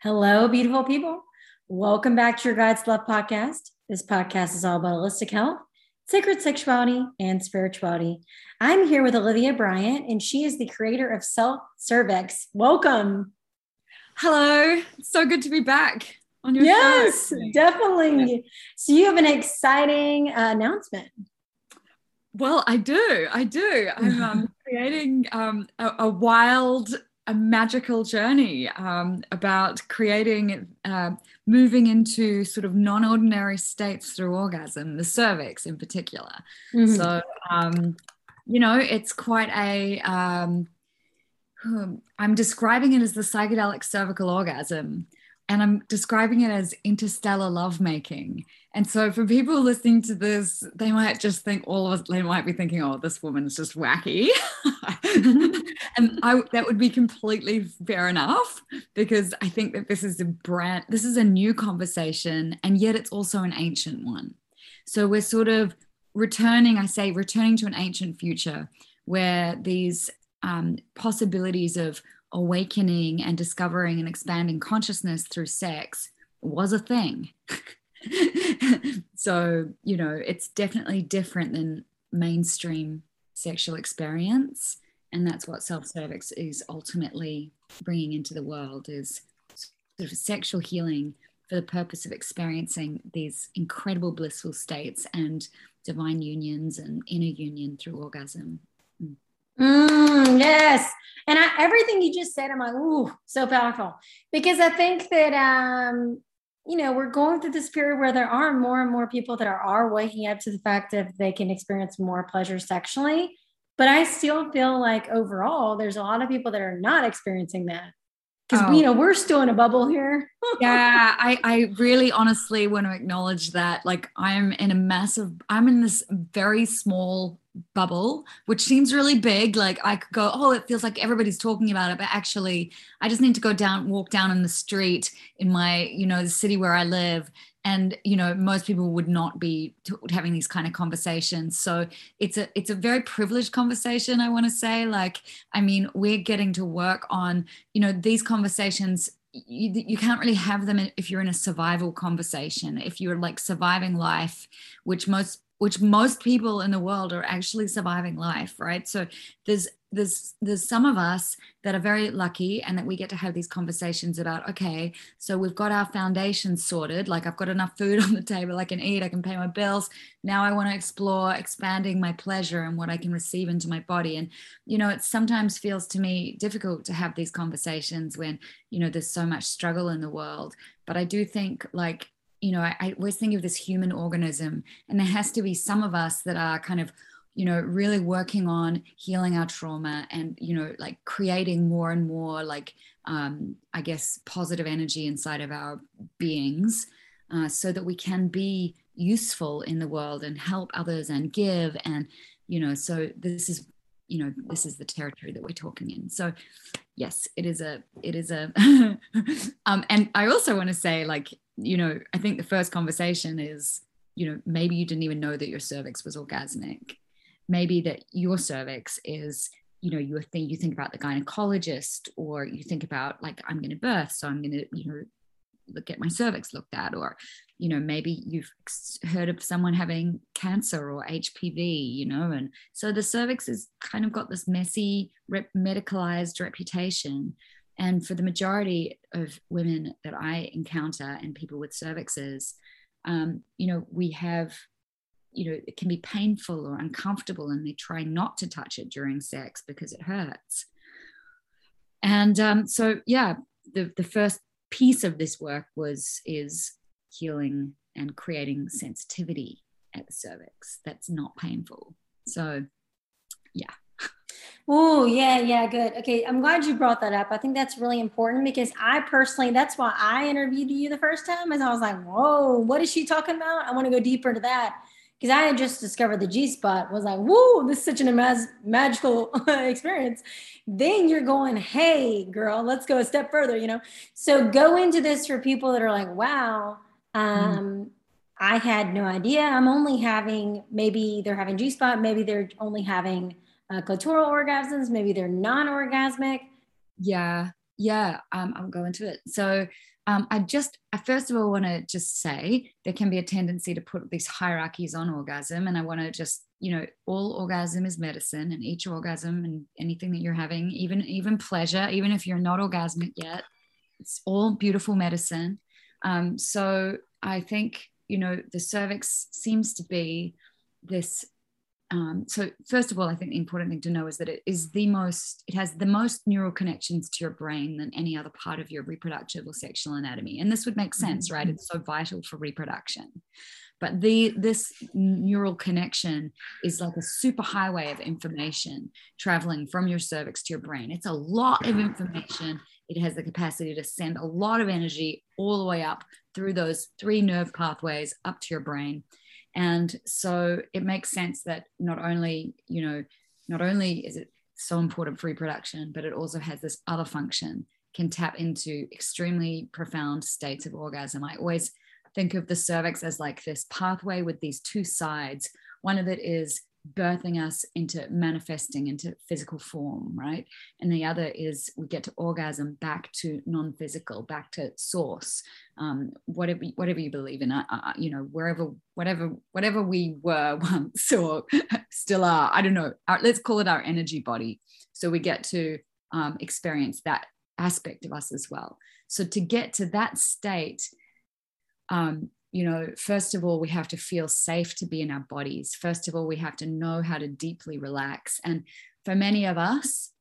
Hello, beautiful people. Welcome back to your Guides Love podcast. This podcast is all about holistic health, sacred sexuality, and spirituality. I'm here with Olivia Bryant, and she is the creator of Self Cervix. Welcome. Hello. So good to be back on your yes, show. definitely. So you have an exciting uh, announcement. Well, I do. I do. I'm um, creating um, a, a wild a magical journey um, about creating, uh, moving into sort of non ordinary states through orgasm, the cervix in particular. Mm-hmm. So, um, you know, it's quite a. am um, describing it as the psychedelic cervical orgasm and I'm describing it as interstellar lovemaking. And so for people listening to this, they might just think all of us, they might be thinking, oh, this woman is just wacky. and I, that would be completely fair enough because I think that this is a brand, this is a new conversation, and yet it's also an ancient one. So we're sort of returning, I say, returning to an ancient future where these um, possibilities of awakening and discovering and expanding consciousness through sex was a thing. so, you know, it's definitely different than mainstream sexual experience. And that's what self cervix is ultimately bringing into the world is sort of sexual healing for the purpose of experiencing these incredible blissful states and divine unions and inner union through orgasm. Mm. Yes. And I, everything you just said, I'm like, ooh, so powerful. Because I think that, um, you know, we're going through this period where there are more and more people that are, are waking up to the fact that they can experience more pleasure sexually. But I still feel like overall, there's a lot of people that are not experiencing that because oh. you know we're still in a bubble here yeah I, I really honestly want to acknowledge that like i'm in a massive i'm in this very small bubble which seems really big. Like i could go oh it feels like everybody's talking about it but actually i just need to go down walk down in the street in my you know the city where i live and you know most people would not be having these kind of conversations. So it's a it's a very privileged conversation i want to say. Like i mean we're getting to work on you know these conversations you, you can't really have them if you're in a survival conversation. If you're like surviving life which most which most people in the world are actually surviving life right? So there's there's there's some of us that are very lucky and that we get to have these conversations about okay so we've got our foundation sorted like i've got enough food on the table i can eat i can pay my bills now i want to explore expanding my pleasure and what i can receive into my body. And you know it sometimes feels to me difficult to have these conversations when you know there's so much struggle in the world but i do think like you know I, I always think of this human organism and there has to be some of us that are kind of you know really working on healing our trauma and you know like creating more and more like um, i guess positive energy inside of our beings uh, so that we can be useful in the world and help others and give and you know so this is you know this is the territory that we're talking in. So yes it is a it is a um and i also want to say like you know i think the first conversation is you know maybe you didn't even know that your cervix was orgasmic. Maybe that your cervix is you know you think you think about the gynecologist or you think about like i'm going to birth so i'm going to you know look at my cervix looked at or you know maybe you've heard of someone having cancer or hpv you know and so the cervix has kind of got this messy medicalized reputation and for the majority of women that i encounter and people with cervixes um, you know we have you know, it can be painful or uncomfortable, and they try not to touch it during sex because it hurts. And um, so, yeah, the, the first piece of this work was is healing and creating sensitivity at the cervix that's not painful. So, yeah. Oh, yeah, yeah, good. Okay, I'm glad you brought that up. I think that's really important because I personally, that's why I interviewed you the first time, is I was like, whoa, what is she talking about? I want to go deeper into that because I had just discovered the G spot, was like, whoa, this is such an imag- magical experience. Then you're going, hey, girl, let's go a step further, you know? So go into this for people that are like, wow, mm-hmm. um, mm. I had no idea. I'm only having, maybe they're having G spot, maybe they're only having uh, clitoral orgasms, maybe they're non orgasmic. Yeah. yeah, um, I'll go into it. So um, I just, I first of all want to just say there can be a tendency to put these hierarchies on orgasm. And I want to just, you know, all orgasm is medicine and each orgasm and anything that you're having, even, even pleasure, even if you're not orgasmic yet, it's all beautiful medicine. Um, so I think, you know, the cervix seems to be this um, so first of all, I think the important thing to know is that it is the most, it has the most neural connections to your brain than any other part of your reproductive or sexual anatomy. And this would make sense, right? Mm-hmm. It's so vital for reproduction. But the this neural connection is like a super highway of information traveling from your cervix to your brain. It's a lot of information. It has the capacity to send a lot of energy all the way up through those three nerve pathways up to your brain and so it makes sense that not only you know not only is it so important for reproduction but it also has this other function can tap into extremely profound states of orgasm. I always think of the cervix as like this pathway with these two sides. One of it is birthing us into manifesting into physical form, right? And the other is we get to orgasm back to non-physical, back to source, um, whatever whatever you believe in, uh, you know, wherever whatever whatever we were once or still are. I don't know. Our, let's call it our energy body. So we get to um, experience that aspect of us as well. So to get to that state. Um, you know, first of all, we have to feel safe to be in our bodies. First of all, we have to know how to deeply relax. And for many of us,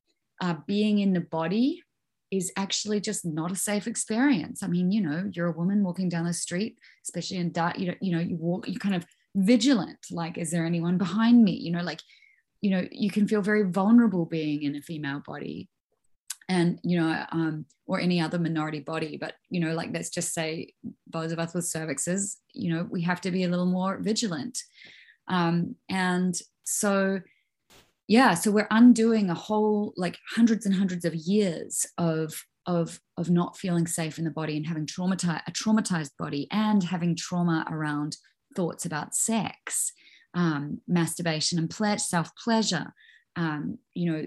uh, being in the body is actually just not a safe experience. I mean, you know, you're a woman walking down the street, especially in dark, you know, you know, you walk, you kind of vigilant, like, is there anyone behind me? You know, like, you know, you can feel very vulnerable being in a female body and you know um, or any other minority body but you know like let's just say those of us with cervixes you know we have to be a little more vigilant. Um, and so yeah so we're undoing a whole like hundreds and hundreds of years of of of not feeling safe in the body and having traumatized a traumatized body and having trauma around thoughts about sex um, masturbation and ple- self pleasure um, you know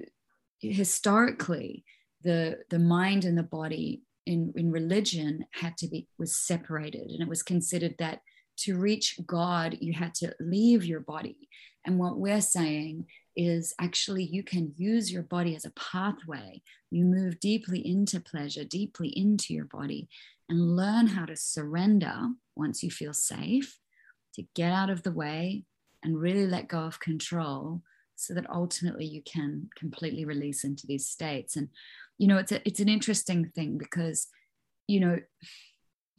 historically the the mind and the body in in religion had to be was separated. And it was considered that to reach god you had to leave your body. And what we're saying is actually you can use your body as a pathway. You move deeply into pleasure deeply into your body and learn how to surrender once you feel safe to get out of the way and really let go of control so that ultimately you can completely release into these states. And you know it's a, it's an interesting thing because you know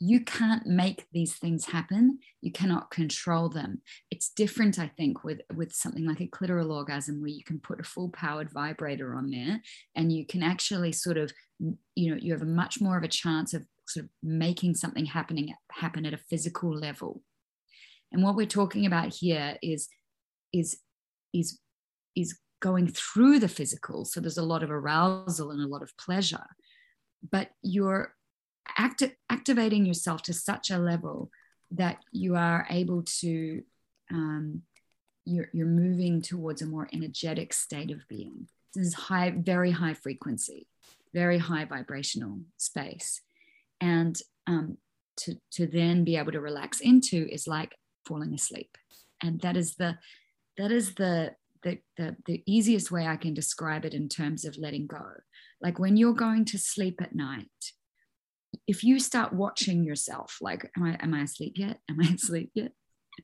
you can't make these things happen. You cannot control them. It's different i think with with something like a clitoral orgasm where you can put a full powered vibrator on there and you can actually sort of you know you have a much more of a chance of sort of making something happening happen at a physical level. And what we're talking about here is is is is going through the physical. So there's a lot of arousal and a lot of pleasure, but you're acti- activating yourself to such a level that you are able to, um, you're, you're moving towards a more energetic state of being. This is high, very high frequency, very high vibrational space. And um, to, to then be able to relax into is like falling asleep. And that is the, that is the the, the, the easiest way I can describe it in terms of letting go. Like when you're going to sleep at night, if you start watching yourself, like, am I, am I asleep yet? Am I asleep yet?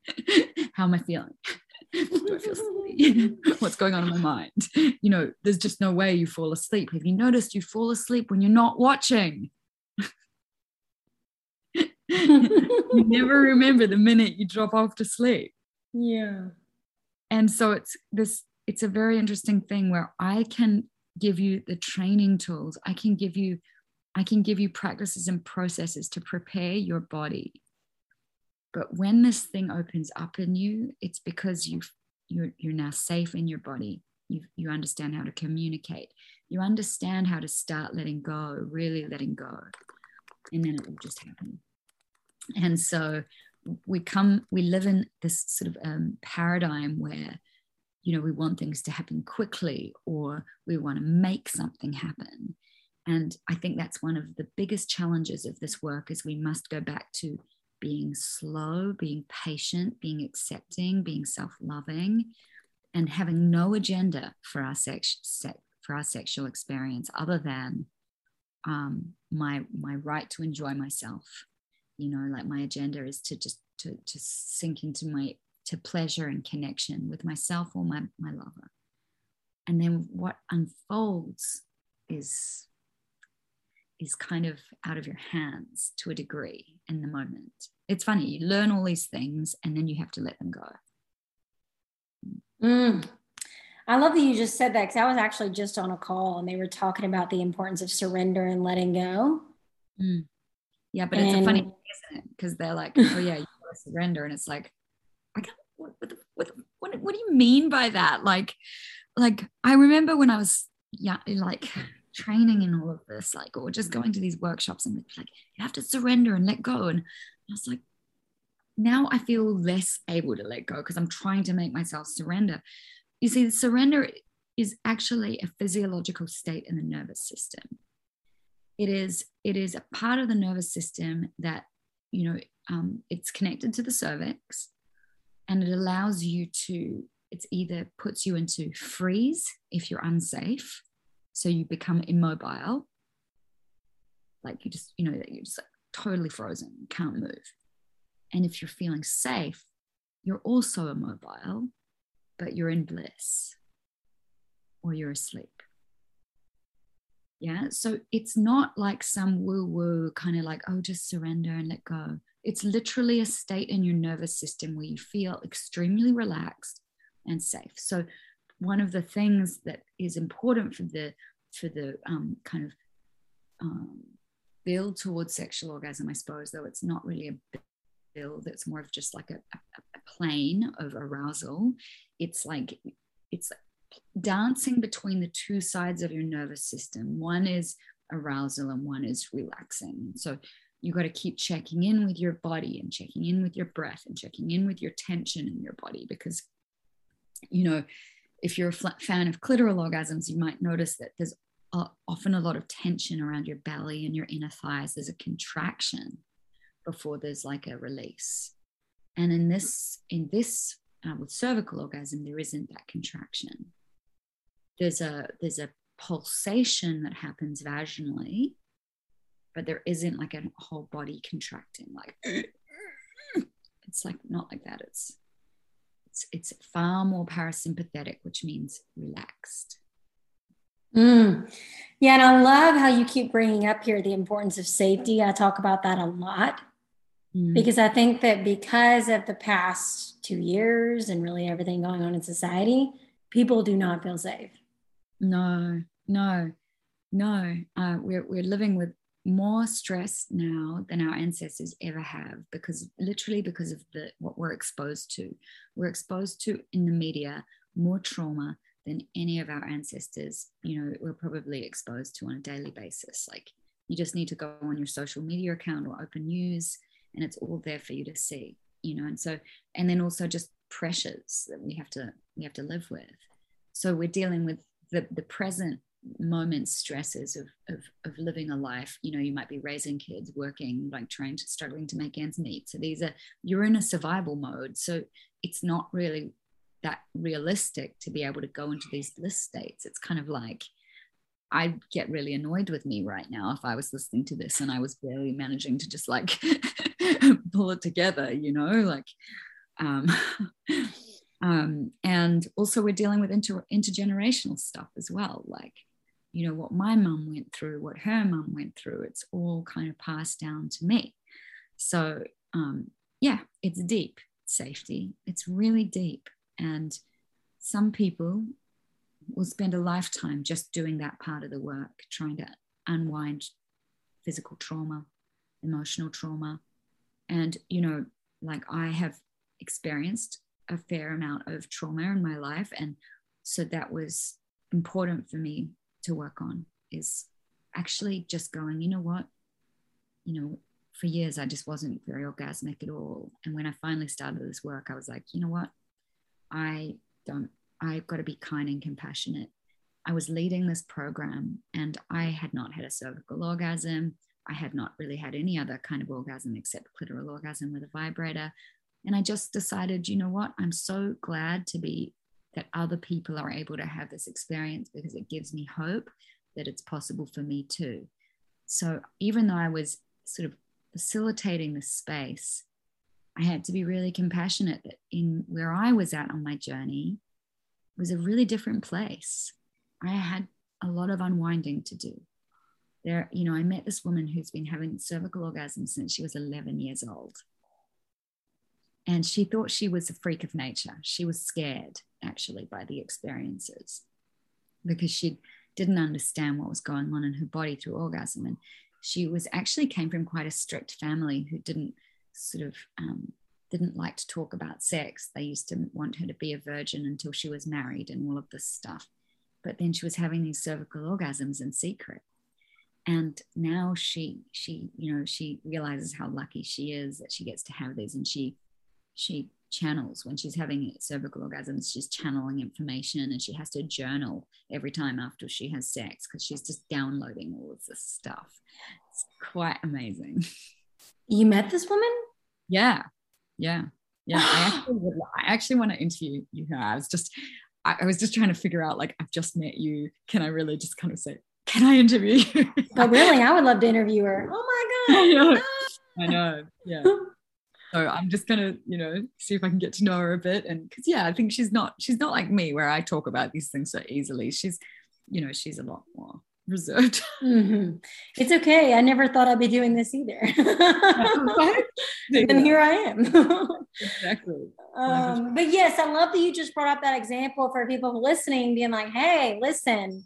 How am I feeling? Do I feel sleepy? What's going on in my mind? You know, there's just no way you fall asleep. Have you noticed you fall asleep when you're not watching? you never remember the minute you drop off to sleep. Yeah and so it's this it's a very interesting thing where i can give you the training tools. I can give you i can give you practices and processes to prepare your body. But when this thing opens up in you it's because you you're, you're now safe in your body. You, you understand how to communicate. You understand how to start letting go really letting go. And then it will just happen. And so we come we live in this sort of um, paradigm where you know we want things to happen quickly or we want to make something happen And I think that's one of the biggest challenges of this work is we must go back to being slow, being patient, being accepting, being self-loving, and having no agenda for our sex, for our sexual experience other than um, my my right to enjoy myself. You know, like my agenda is to just to to sink into my to pleasure and connection with myself or my my lover. And then what unfolds is is kind of out of your hands to a degree in the moment. It's funny, you learn all these things and then you have to let them go. Mm. I love that you just said that because I was actually just on a call and they were talking about the importance of surrender and letting go. Mm. Yeah, but and, it's a funny thing, isn't it? Because they're like, oh yeah, you gotta surrender. And it's like, I can't, what, what, what, what, what do you mean by that? Like, like I remember when I was yeah, like training in all of this, like, or just going to these workshops and like, you have to surrender and let go. And I was like, now I feel less able to let go because I'm trying to make myself surrender. You see, surrender is actually a physiological state in the nervous system. It is, it is a part of the nervous system that, you know, um, it's connected to the cervix and it allows you to, it's either puts you into freeze if you're unsafe. So you become immobile. Like you just, you know, that you're just like totally frozen, can't move. And if you're feeling safe, you're also immobile but you're in bliss or you're asleep. Yeah. So it's not like some woo woo kind of like, oh, just surrender and let go. It's literally a state in your nervous system where you feel extremely relaxed and safe. So one of the things that is important for the for the um, kind of um, build towards sexual orgasm, I suppose, though it's not really a build, it's more of just like a, a, a plane of arousal, it's like it's dancing between the two sides of your nervous system. One is arousal and one is relaxing. So you got to keep checking in with your body and checking in with your breath and checking in with your tension in your body because you know if you're a fan of clitoral orgasms you might notice that there's often a lot of tension around your belly and your inner thighs there's a contraction before there's like a release and in this in this uh, with cervical orgasm, there isn't that contraction. There's a there's a pulsation that happens vaginally, but there isn't like a whole body contracting. Like it's like not like that. It's it's it's far more parasympathetic, which means relaxed. Mm. Yeah, and I love how you keep bringing up here the importance of safety. I talk about that a lot Mm-hmm. Because I think that because of the past two years and really everything going on in society, people do not feel safe. No, no, no. Uh, we're, we're living with more stress now than our ancestors ever have because literally because of the what we're exposed to. We're exposed to in the media more trauma than any of our ancestors. You know we're probably exposed to on a daily basis. Like you just need to go on your social media account or open news and it's all there for you to see you know? And so and then also just pressures that we have to we have to live with. So we're dealing with the the present moment stresses of, of of living a life you know you might be raising kids working like trying to struggling to make ends meet. So these are you're in a survival mode. So it's not really that realistic to be able to go into these bliss states. It's kind of like I'd get really annoyed with me right now if I was listening to this and I was barely managing to just like pull it together, you know, like, um, um, and also we're dealing with inter- intergenerational stuff as well. Like, you know, what my mum went through, what her mum went through, it's all kind of passed down to me. So, um, yeah, it's deep safety. It's really deep. And some people will spend a lifetime just doing that part of the work, trying to unwind physical trauma, emotional trauma. And, you know, like I have experienced a fair amount of trauma in my life. And so that was important for me to work on is actually just going, you know what? You know, for years I just wasn't very orgasmic at all. And when I finally started this work, I was like, you know what? I don't I've got to be kind and compassionate. I was leading this program and I had not had a cervical orgasm. I had not really had any other kind of orgasm except clitoral orgasm with a vibrator. And I just decided, you know what? I'm so glad to be that other people are able to have this experience because it gives me hope that it's possible for me too. So even though I was sort of facilitating the space, I had to be really compassionate that in where I was at on my journey was a really different place. I had a lot of unwinding to do. There, you know, I met this woman who's been having cervical orgasms since she was 11 years old. And she thought she was a freak of nature. She was scared, actually, by the experiences because she didn't understand what was going on in her body through orgasm. And she was actually came from quite a strict family who didn't sort of um, didn't like to talk about sex. They used to want her to be a virgin until she was married and all of this stuff. But then she was having these cervical orgasms in secret. And now she she you know she realizes how lucky she is that she gets to have these and she she channels when she's having cervical orgasms she's channeling information and she has to journal every time after she has sex because she's just downloading all of this stuff. It's quite amazing. You met this woman? Yeah. Yeah. Yeah. I actually, would, I actually want to interview you i was just I, I was just trying to figure out like i've just met you. Can i really just kind of say can i interview you? Oh really i would love to interview her. Oh my god. I know, ah. I know. yeah so i'm just gonna you know see if i can get to know her a bit. And because yeah i think she's not she's not like me where i talk about these things so easily. She's you know she's a lot more reserved. Mm-hmm. it's okay. I never thought i'd be doing this either. And here i am. Exactly. Um, but yes i love that you just brought up that example for people listening being like hey listen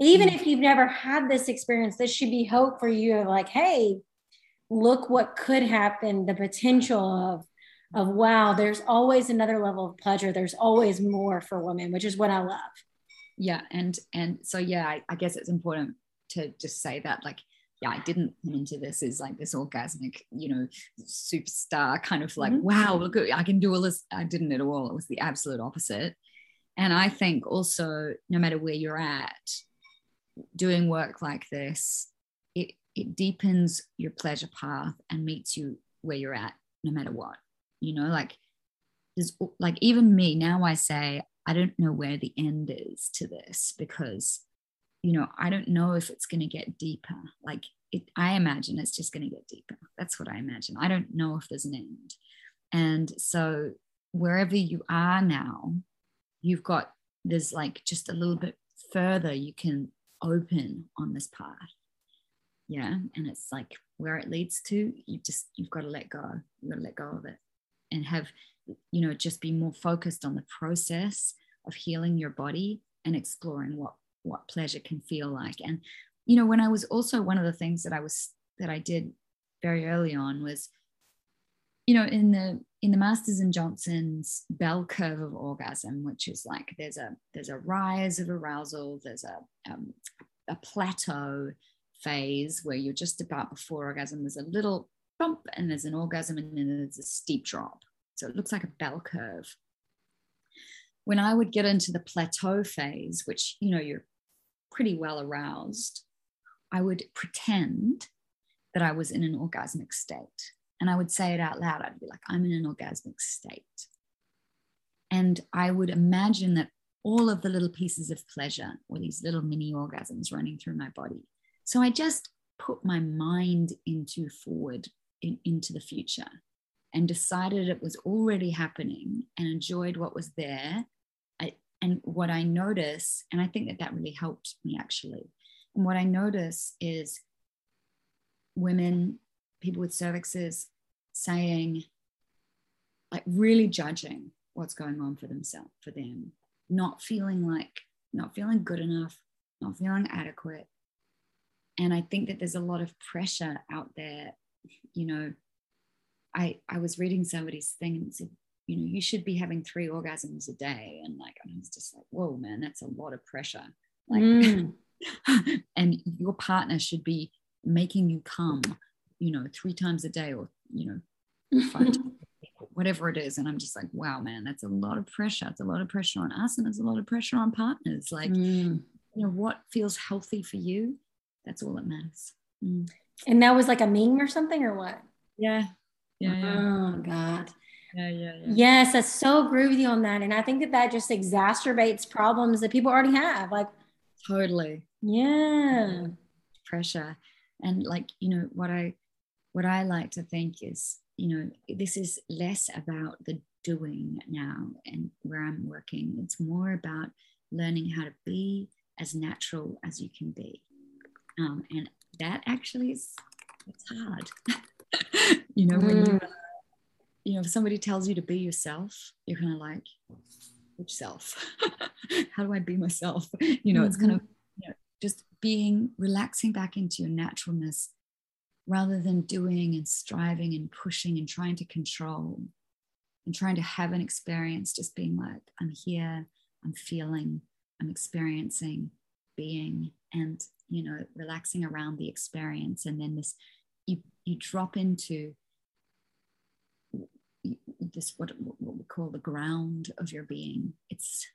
even mm-hmm. if you've never had this experience this should be hope for you of like hey look what could happen, the potential of of wow, there's always another level of pleasure. There's always more for women, which is what I love. Yeah, and and so yeah, I, I guess it's important to just say that like yeah, I didn't come into this as like this orgasmic, you know, superstar kind of like, mm-hmm. wow, look, I can do all this. I didn't at all. It was the absolute opposite. And I think also, no matter where you're at, doing work like this, it deepens your pleasure path and meets you where you're at no matter what you know like there's like even me now i say i don't know where the end is to this because you know i don't know if it's going to get deeper. Like it, i imagine it's just going to get deeper. That's what i imagine. I don't know if there's an end. And so wherever you are now you've got there's like just a little bit further you can open on this path yeah and it's like where it leads to you just you've got to let go you've got to let go of it and have you know just be more focused on the process of healing your body and exploring what what pleasure can feel like. And you know when i was also one of the things that i was that i did very early on was you know in the in the masters and johnson's bell curve of orgasm which is like there's a there's a rise of arousal there's a um, a plateau phase where you're just about before orgasm, there's a little bump and there's an orgasm and then there's a steep drop. So it looks like a bell curve. When I would get into the plateau phase, which, you know, you're pretty well aroused, I would pretend that I was in an orgasmic state. And I would say it out loud. I'd be like, I'm in an orgasmic state. And I would imagine that all of the little pieces of pleasure or these little mini orgasms running through my body so I just put my mind into forward in, into the future and decided it was already happening and enjoyed what was there. I, and what I notice, and I think that that really helped me actually. And what I notice is women, people with cervixes saying, like really judging what's going on for themselves, for them, not feeling like, not feeling good enough, not feeling adequate, and i think that there's a lot of pressure out there you know i i was reading somebody's thing and said you know you should be having three orgasms a day. And like i was just like whoa man that's a lot of pressure. Like mm. and your partner should be making you come you know three times a day or you know five times whatever it is. And i'm just like wow man that's a lot of pressure. It's a lot of pressure on us and there's a lot of pressure on partners. Like mm. you know what feels healthy for you that's all that matters mm. and that was like a meme or something or what yeah yeah, yeah. oh god yeah, yeah, yeah. Yes, I so agree with you on that. And I think that that just exacerbates problems that people already have. Like, totally. Yeah. Pressure. And like, you know, what I, what I like to think is, you know, this is less about the doing now and where I'm working. It's more about learning how to be as natural as you can be. Um, and that actually is, it's hard. you know, when mm. you you know, if somebody tells you to be yourself, you're kind of like, which self? How do I be myself? You know, mm-hmm. it's kind of mm-hmm. you know, just being relaxing back into your naturalness rather than doing and striving and pushing and trying to control and trying to have an experience, just being like, I'm here, I'm feeling, I'm experiencing, being, and you know, relaxing around the experience. And then this you you drop into this what, what we call the ground of your being. It's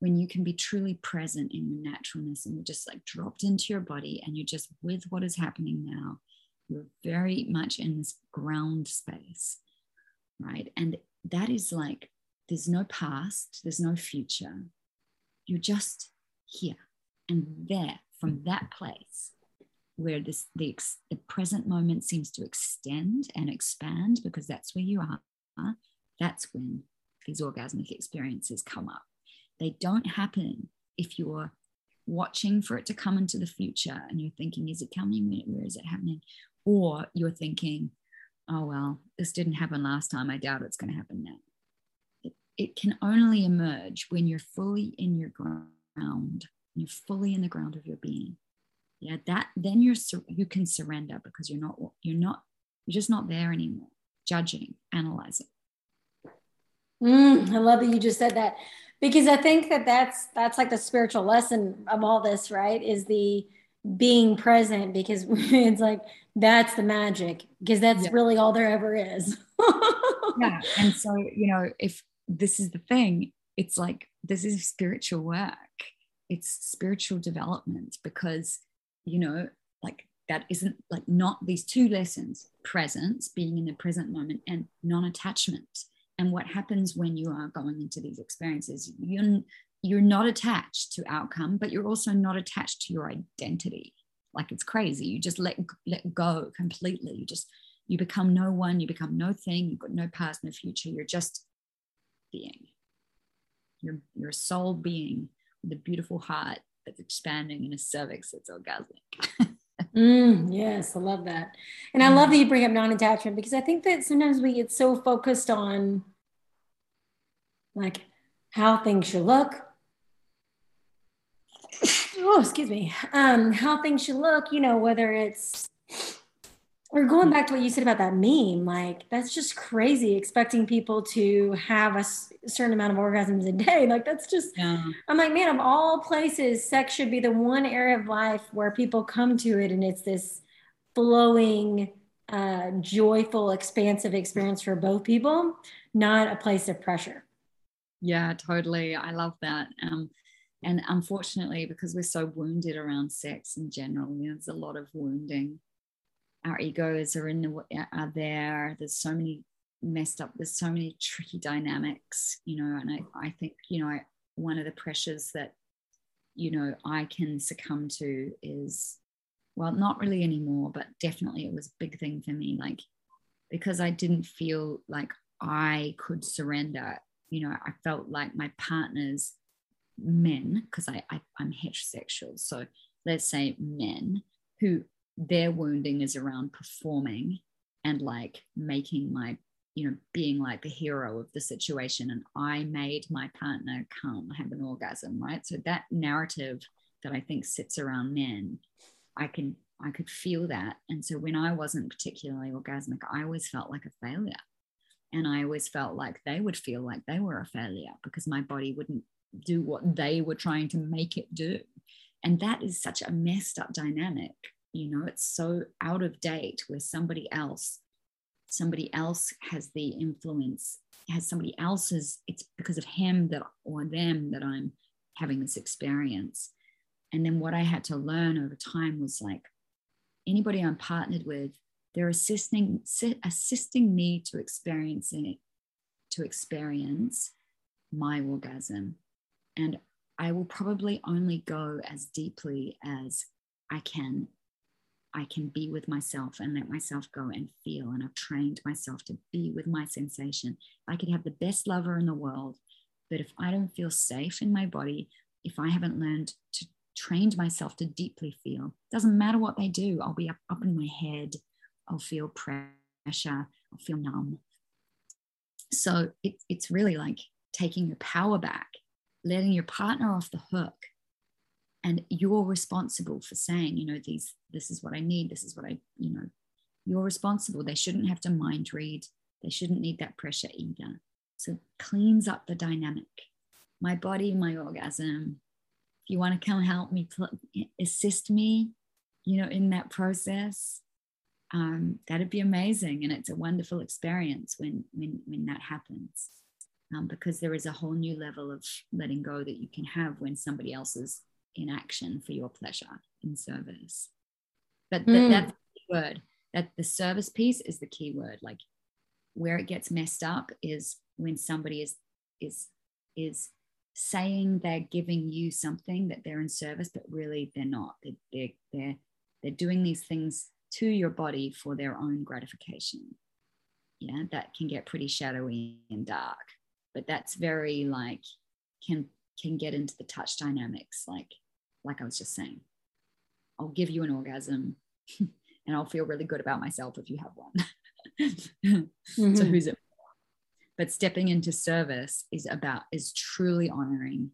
when you can be truly present in your naturalness and you're just like dropped into your body and you're just with what is happening now you're very much in this ground space right? And that is like there's no past there's no future. You're just here and there from that place where this the, the present moment seems to extend and expand because that's where you are that's when these orgasmic experiences come up. They don't happen if you're watching for it to come into the future and you're thinking, is it coming? Where is it happening? Or you're thinking, oh, well, this didn't happen last time. I doubt it's going to happen now. It, it can only emerge when you're fully in your ground, you're fully in the ground of your being. Yeah, that then you're you can surrender because you're not you're not you're just not there anymore, judging, analyzing. Mm, I love that you just said that because I think that that's that's like the spiritual lesson of all this, right? Is the being present because it's like that's the magic because that's yeah. really all there ever is. yeah, and so you know, if this is the thing, it's like this is spiritual work. It's spiritual development because you know, like that isn't like not these two lessons presence being in the present moment and non-attachment. And what happens when you are going into these experiences you're you're not attached to outcome but you're also not attached to your identity. Like it's crazy. You just let let go completely. You just you become no one you become no thing you've got no past no future. You're just being. You're you're a soul being a beautiful heart that's expanding in a cervix that's orgasmic Mm, yes, I love that. And I love that you bring up non attachment because I think that sometimes we get so focused on like how things should look. Oh, excuse me. Um, how things should look, you know, whether it's or going back to what you said about that meme, like that's just crazy expecting people to have a certain amount of orgasms a day. Like that's just, yeah. I'm like, man, of all places, sex should be the one area of life where people come to it and it's this flowing, uh, joyful, expansive experience for both people, not a place of pressure. Yeah, totally. I love that. Um, and unfortunately, because we're so wounded around sex in general, you know, there's a lot of wounding our egos are in the are there. There's so many messed up there's so many tricky dynamics you know and i, I think you know one of the pressures that you know i can succumb to is well not really anymore but definitely it was a big thing for me like because i didn't feel like i could surrender you know i felt like my partners men because I, I i'm heterosexual. So let's say men who their wounding is around performing and like making my you know being like the hero of the situation. And i made my partner come have an orgasm right? So that narrative that i think sits around men i can i could feel that. And so when i wasn't particularly orgasmic i always felt like a failure. And i always felt like they would feel like they were a failure because my body wouldn't do what they were trying to make it do. And that is such a messed up dynamic you know it's so out of date where somebody else somebody else has the influence has somebody else's it's because of him that or them that i'm having this experience and then what I had to learn over time was like anybody I'm partnered with, they're assisting assisting me to experience it, to experience my orgasm. And I will probably only go as deeply as I can I can be with myself and let myself go and feel. And I've trained myself to be with my sensation. I could have the best lover in the world, but if I don't feel safe in my body, if I haven't learned to trained myself to deeply feel, doesn't matter what they do, I'll be up, up in my head, I'll feel pressure, I'll feel numb. So it, it's really like taking your power back, letting your partner off the hook. And you're responsible for saying, you know, these, this is what I need, this is what I, you know, you're responsible. They shouldn't have to mind read. They shouldn't need that pressure either. So cleans up the dynamic. My body, my orgasm. If you want to come help me, assist me, you know, in that process, um, that'd be amazing. And it's a wonderful experience when when when that happens. Um, because there is a whole new level of letting go that you can have when somebody else is in action for your pleasure in service. But th- mm. that's the word. That the service piece is the key word. Like where it gets messed up is when somebody is is is saying they're giving you something that they're in service, but really they're not. They're, they're, they're, they're doing these things to your body for their own gratification. Yeah, that can get pretty shadowy and dark, but that's very like can can get into the touch dynamics, like like I was just saying. I'll give you an orgasm and I'll feel really good about myself if you have one. mm-hmm. So who's it but stepping into service is about is truly honoring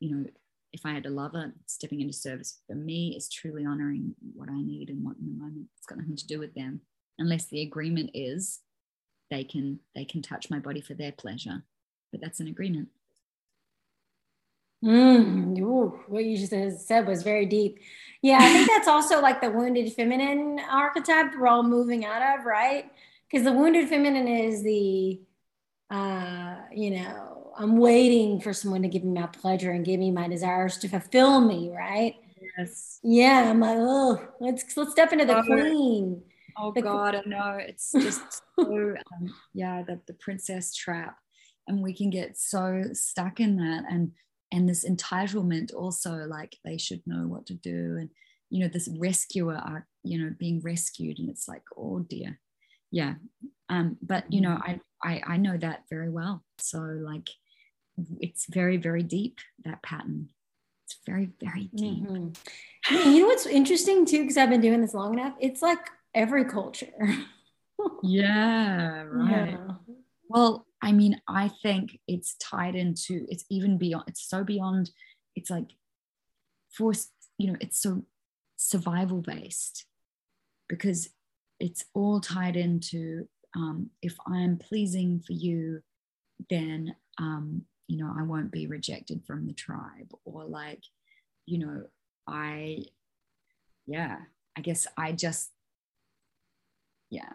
you know if I had a lover, stepping into service for me is truly honoring what I need and what in the moment. It's got nothing to do with them, unless the agreement is they can they can touch my body for their pleasure. But that's an agreement. Mm, ooh, what you just said was very deep. Yeah, I think that's also like the wounded feminine archetype we're all moving out of, right? Because the wounded feminine is the, uh, you know, I'm waiting for someone to give me my pleasure and give me my desires to fulfill me, right? Yes. Yeah, I'm like, oh, let's let's step into the oh, queen. Oh the God, I know it's just so um, yeah, the the princess trap, and we can get so stuck in that, and and this entitlement also, like they should know what to do, and you know this rescuer, are you know being rescued, and it's like, oh dear, yeah. Um, but you know, mm-hmm. I I I know that very well. So like it's very very deep that pattern it's very very deep mm-hmm. you know what's interesting too because i've been doing this long enough it's like every culture yeah right yeah. well i mean i think it's tied into it's even beyond it's so beyond it's like for you know it's so survival based because it's all tied into um, if i'm pleasing for you then um, you know, I won't be rejected from the tribe, or like, you know, I, yeah, I guess I just, yeah,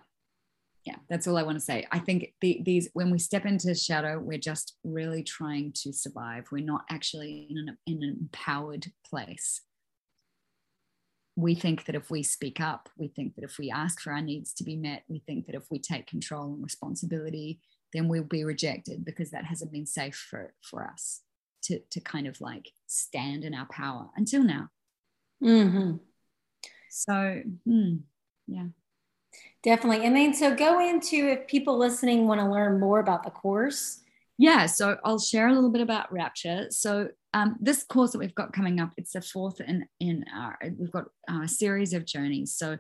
yeah, that's all I want to say. I think the, these, when we step into shadow, we're just really trying to survive. We're not actually in an, in an empowered place. We think that if we speak up, we think that if we ask for our needs to be met, we think that if we take control and responsibility, then we'll be rejected because that hasn't been safe for for us to to kind of like stand in our power until now mm-hmm. so hmm, yeah definitely. And then so go into if people listening want to learn more about the course. Yeah so i'll share a little bit about rapture. So um, this course that we've got coming up it's the fourth in in our we've got a series of journeys. So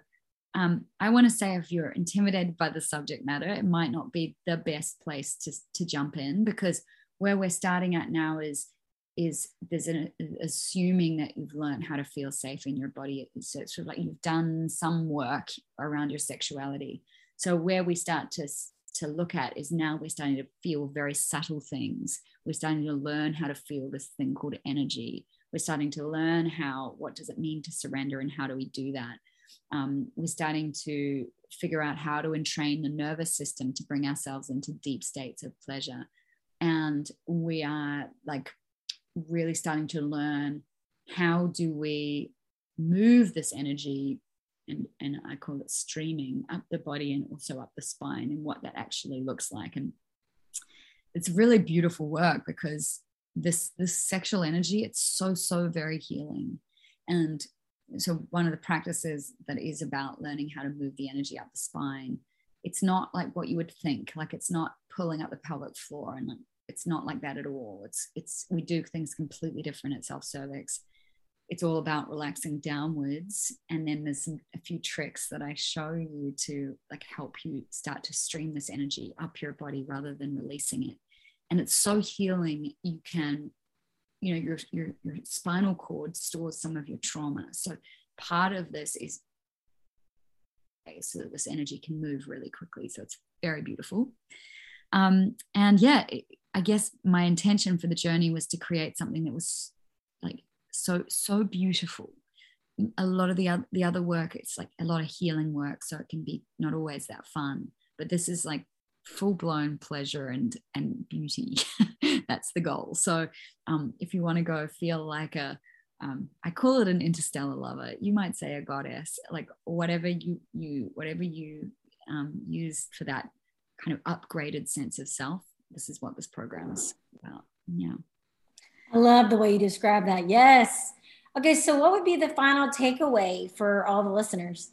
um, I want to say if you're intimidated by the subject matter, it might not be the best place to, to jump in because where we're starting at now is is there's an assuming that you've learned how to feel safe in your body. So it's sort of like you've done some work around your sexuality. So where we start to to look at is now we're starting to feel very subtle things. We're starting to learn how to feel this thing called energy. We're starting to learn how what does it mean to surrender and how do we do that um, we're starting to figure out how to entrain the nervous system to bring ourselves into deep states of pleasure. And we are like really starting to learn how do we move this energy and, and I call it streaming up the body and also up the spine and what that actually looks like. And it's really beautiful work because this this sexual energy, it's so, so very healing. And so one of the practices that is about learning how to move the energy up the spine, it's not like what you would think. Like it's not pulling up the pelvic floor and like, it's not like that at all. It's it's we do things completely different at self cervix it's all about relaxing downwards. And then there's some, a few tricks that i show you to like help you start to stream this energy up your body rather than releasing it. And it's so healing. You can you know your your, your spinal cord stores some of your trauma. So part of this is so that this energy can move really quickly. So it's very beautiful. Um, and yeah i guess my intention for the journey was to create something that was like so so beautiful a lot of the other the other work it's like a lot of healing work so it can be not always that fun but this is like full blown pleasure and and beauty that's the goal so um, if you want to go feel like a um, I call it an interstellar lover. You might say a goddess, like whatever you you whatever you um, use for that kind of upgraded sense of self. This is what this program is about. Yeah. I love the way you describe that. Yes. Okay, so what would be the final takeaway for all the listeners?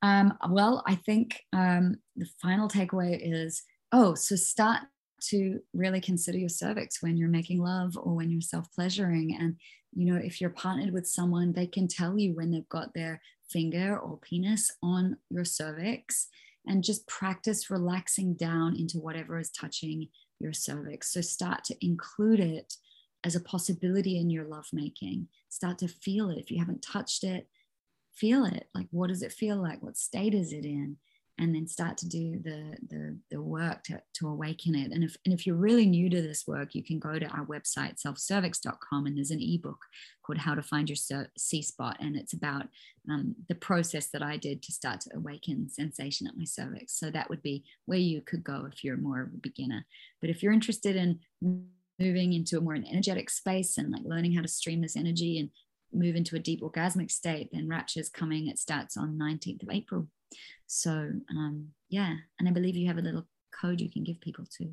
Um, well, I think um, the final takeaway is oh, so start to really consider your cervix when you're making love or when you're self pleasuring. And, you know, if you're partnered with someone, they can tell you when they've got their finger or penis on your cervix and just practice relaxing down into whatever is touching your cervix. So start to include it as a possibility in your lovemaking. Start to feel it. If you haven't touched it, feel it. Like, what does it feel like? What state is it in? And then start to do the, the, the work to, to awaken it. And if, and if you're really new to this work, you can go to our website, selfcervix.com, and there's an ebook called How to Find Your C Spot. And it's about um, the process that I did to start to awaken sensation at my cervix. So that would be where you could go if you're more of a beginner. But if you're interested in moving into a more energetic space and like learning how to stream this energy and move into a deep orgasmic state, then Rapture is coming. It starts on 19th of April. So um, yeah, and I believe you have a little code you can give people too.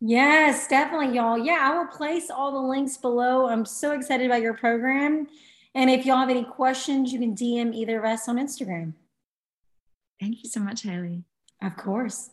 Yes, definitely, y'all. Yeah, I will place all the links below. I'm so excited about your program. And if y'all have any questions, you can DM either of us on Instagram. Thank you so much, Haley. Of course.